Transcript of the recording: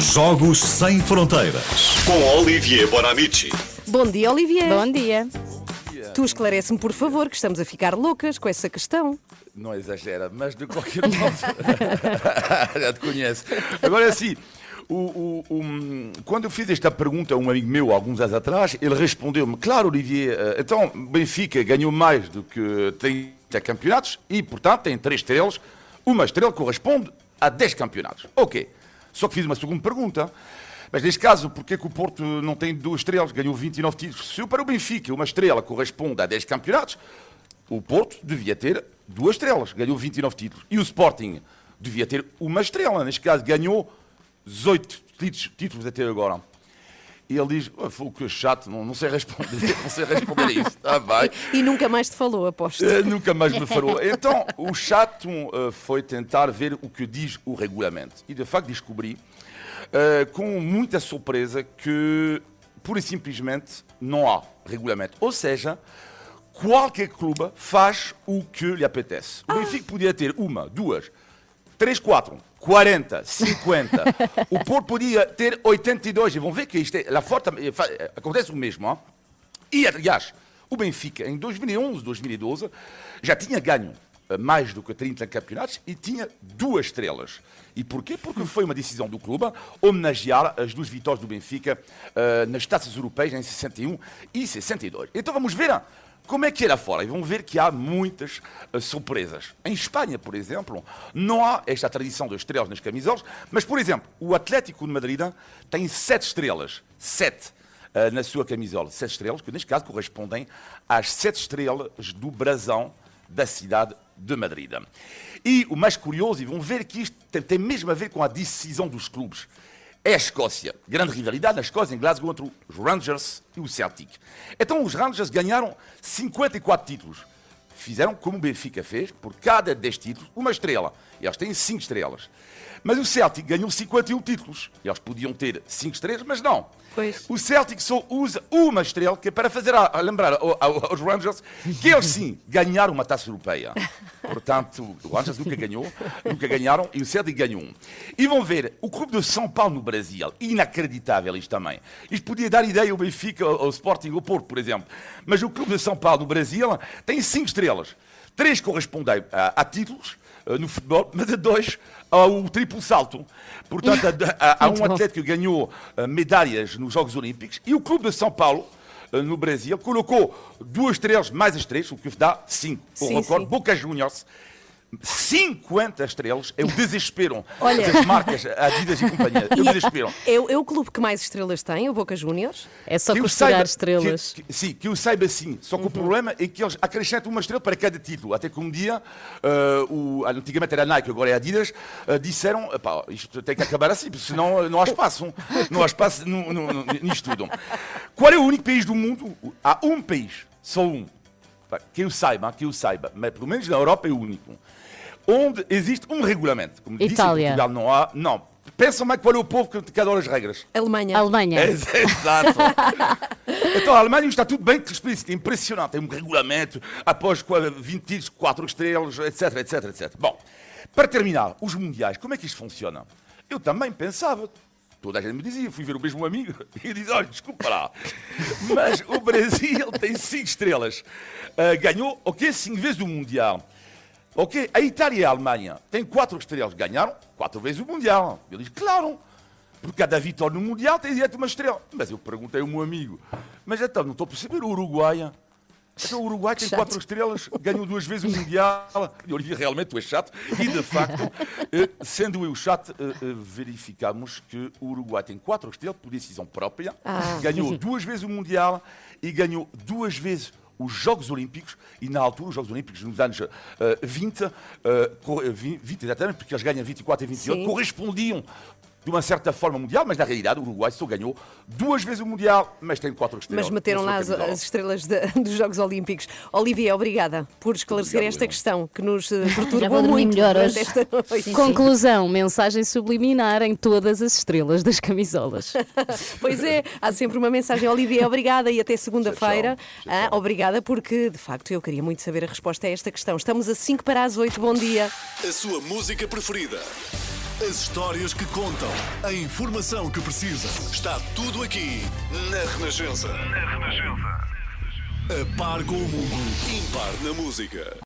Jogos Sem Fronteiras. Com Olivier Bonamici. Bom dia, Olivier. Bom dia. Tu esclarece-me, por favor, que estamos a ficar loucas com essa questão. Não exagera, mas de qualquer modo. Já te conhece. Agora sim. O, o, o, quando eu fiz esta pergunta a um amigo meu, alguns anos atrás, ele respondeu-me: Claro, Olivier, eh, então Benfica ganhou mais do que 30 campeonatos e, portanto, tem três estrelas. Uma estrela corresponde a 10 campeonatos. Ok. Só que fiz uma segunda pergunta. Mas neste caso, porquê que o Porto não tem duas estrelas? Ganhou 29 títulos. Se para o Benfica uma estrela corresponde a 10 campeonatos, o Porto devia ter duas estrelas. Ganhou 29 títulos. E o Sporting devia ter uma estrela. Neste caso, ganhou 18 títulos até agora. E ele diz, oh, foi o que chato, não, não sei responder, não sei responder a isso. Tá bem. E, e nunca mais te falou, aposto. Uh, nunca mais me falou. Então, o chato uh, foi tentar ver o que diz o regulamento. E, de facto, descobri, uh, com muita surpresa, que, pura e simplesmente, não há regulamento. Ou seja, qualquer clube faz o que lhe apetece. O Benfica podia ter uma, duas, três, quatro 40, 50. o Porto podia ter 82. E vão ver que isto é, lá fora acontece o mesmo. Hein? E, aliás, o Benfica, em 2011, 2012, já tinha ganho mais do que 30 campeonatos e tinha duas estrelas. E porquê? Porque foi uma decisão do clube homenagear as duas vitórias do Benfica uh, nas taças europeias em 61 e 62. Então vamos ver como é que lá fora? E vão ver que há muitas uh, surpresas. Em Espanha, por exemplo, não há esta tradição das estrelas nas camisolas, mas, por exemplo, o Atlético de Madrid tem sete estrelas. Sete. Uh, na sua camisola. Sete estrelas, que neste caso correspondem às sete estrelas do brasão da cidade de Madrid. E o mais curioso, e vão ver que isto tem, tem mesmo a ver com a decisão dos clubes é a Escócia. Grande rivalidade na Escócia, em Glasgow, entre os Rangers e o Celtic. Então os Rangers ganharam 54 títulos. Fizeram como o Benfica fez, por cada 10 títulos, uma estrela. E eles têm 5 estrelas. Mas o Celtic ganhou 51 títulos. E eles podiam ter 5 estrelas, mas não. Pois. O Celtic só usa uma estrela que é para fazer a, a lembrar aos Rangers que eles sim ganharam uma taça europeia. Portanto, o Rangers nunca ganhou, nunca ganharam e o Celtic ganhou um. E vão ver, o Clube de São Paulo no Brasil, inacreditável isto também. Isto podia dar ideia ao Benfica, ao Sporting, ao Porto, por exemplo. Mas o Clube de São Paulo no Brasil tem cinco estrelas. Três correspondem a, a títulos no futebol, mas a dois ao triplo salto. Portanto, há, um atleta que ganhou uh, medalhas nos Jogos Olímpicos e o Clube de São Paulo, uh, no Brasil, colocou duas estrelas mais as três, o que dá cinco. O recorde, Boca Juniors 50 estrelas é o desespero Olha. das marcas Adidas e companhia. É o desespero. É, é, o clube que mais estrelas tem, o Boca Juniors? É só que costurar estrelas. Que, que, sim, que eu saiba sim. Só que uhum. o problema é que eles acrescentam uma estrela para cada título. Até que um dia, uh, o, antigamente era Nike, agora é Adidas, uh, disseram, isto tem que acabar assim, porque senão não há espaço. Não há espaço no, no, no, nisto tudo. Qual é o único país do mundo? Há um país, só um, que eu saiba, que eu saiba, mas pelo menos na Europa é o único onde existe um regulamento. Como Itália. disse, Portugal não há. Não. Pensam mais qual é o povo que cada as regras. Alemanha. Alemanha. É, exato. então a Alemanha está tudo bem explícito, impressionante. Tem um regulamento, após 20 títulos, 4 estrelas, etc, etc, etc. Bom, para terminar, os mundiais, como é que isto funciona? Eu também pensava, toda a gente me dizia, fui ver o mesmo amigo e disse: olha, desculpa lá, mas o Brasil tem 5 estrelas. Uh, ganhou, ok, 5 vezes o Mundial. Ok, a Itália e a Alemanha têm quatro estrelas, ganharam quatro vezes o Mundial. Eu disse, claro, porque cada vitória no Mundial tem direito a uma estrela. Mas eu perguntei ao meu amigo, mas então, não estou a perceber, o Uruguai... Então o Uruguai tem chato. quatro estrelas, ganhou duas vezes o Mundial. Eu disse, realmente tu és chato. E de facto, eh, sendo eu chato, eh, eh, verificamos que o Uruguai tem quatro estrelas por decisão própria, ah. ganhou duas vezes o Mundial e ganhou duas vezes os Jogos Olímpicos, e na altura, os Jogos Olímpicos, nos anos uh, 20, uh, 20, exatamente, porque eles ganham 24 e 28, Sim. correspondiam de uma certa forma mundial, mas na realidade o Uruguai só ganhou duas vezes o Mundial, mas tem quatro estrelas. Mas meteram lá as, as, estrelas de, dos Jogos Olímpicos. Olivia, obrigada por esclarecer Obrigado, esta questão que nos eh, perturbou muito melhor hoje. esta noite. Sim, Conclusão, sim. mensagem subliminar em todas as estrelas das camisolas. pois é, há sempre uma mensagem. Olivia, obrigada e até segunda-feira. Ah, obrigada porque, de facto, eu queria muito saber a resposta a esta questão. Estamos a 5 para as 8. Bom dia. A sua música preferida. As histórias que contam. A informação que precisa. Está tudo aqui na Renascença. Na Renascença. A par com o mundo. Impar na música.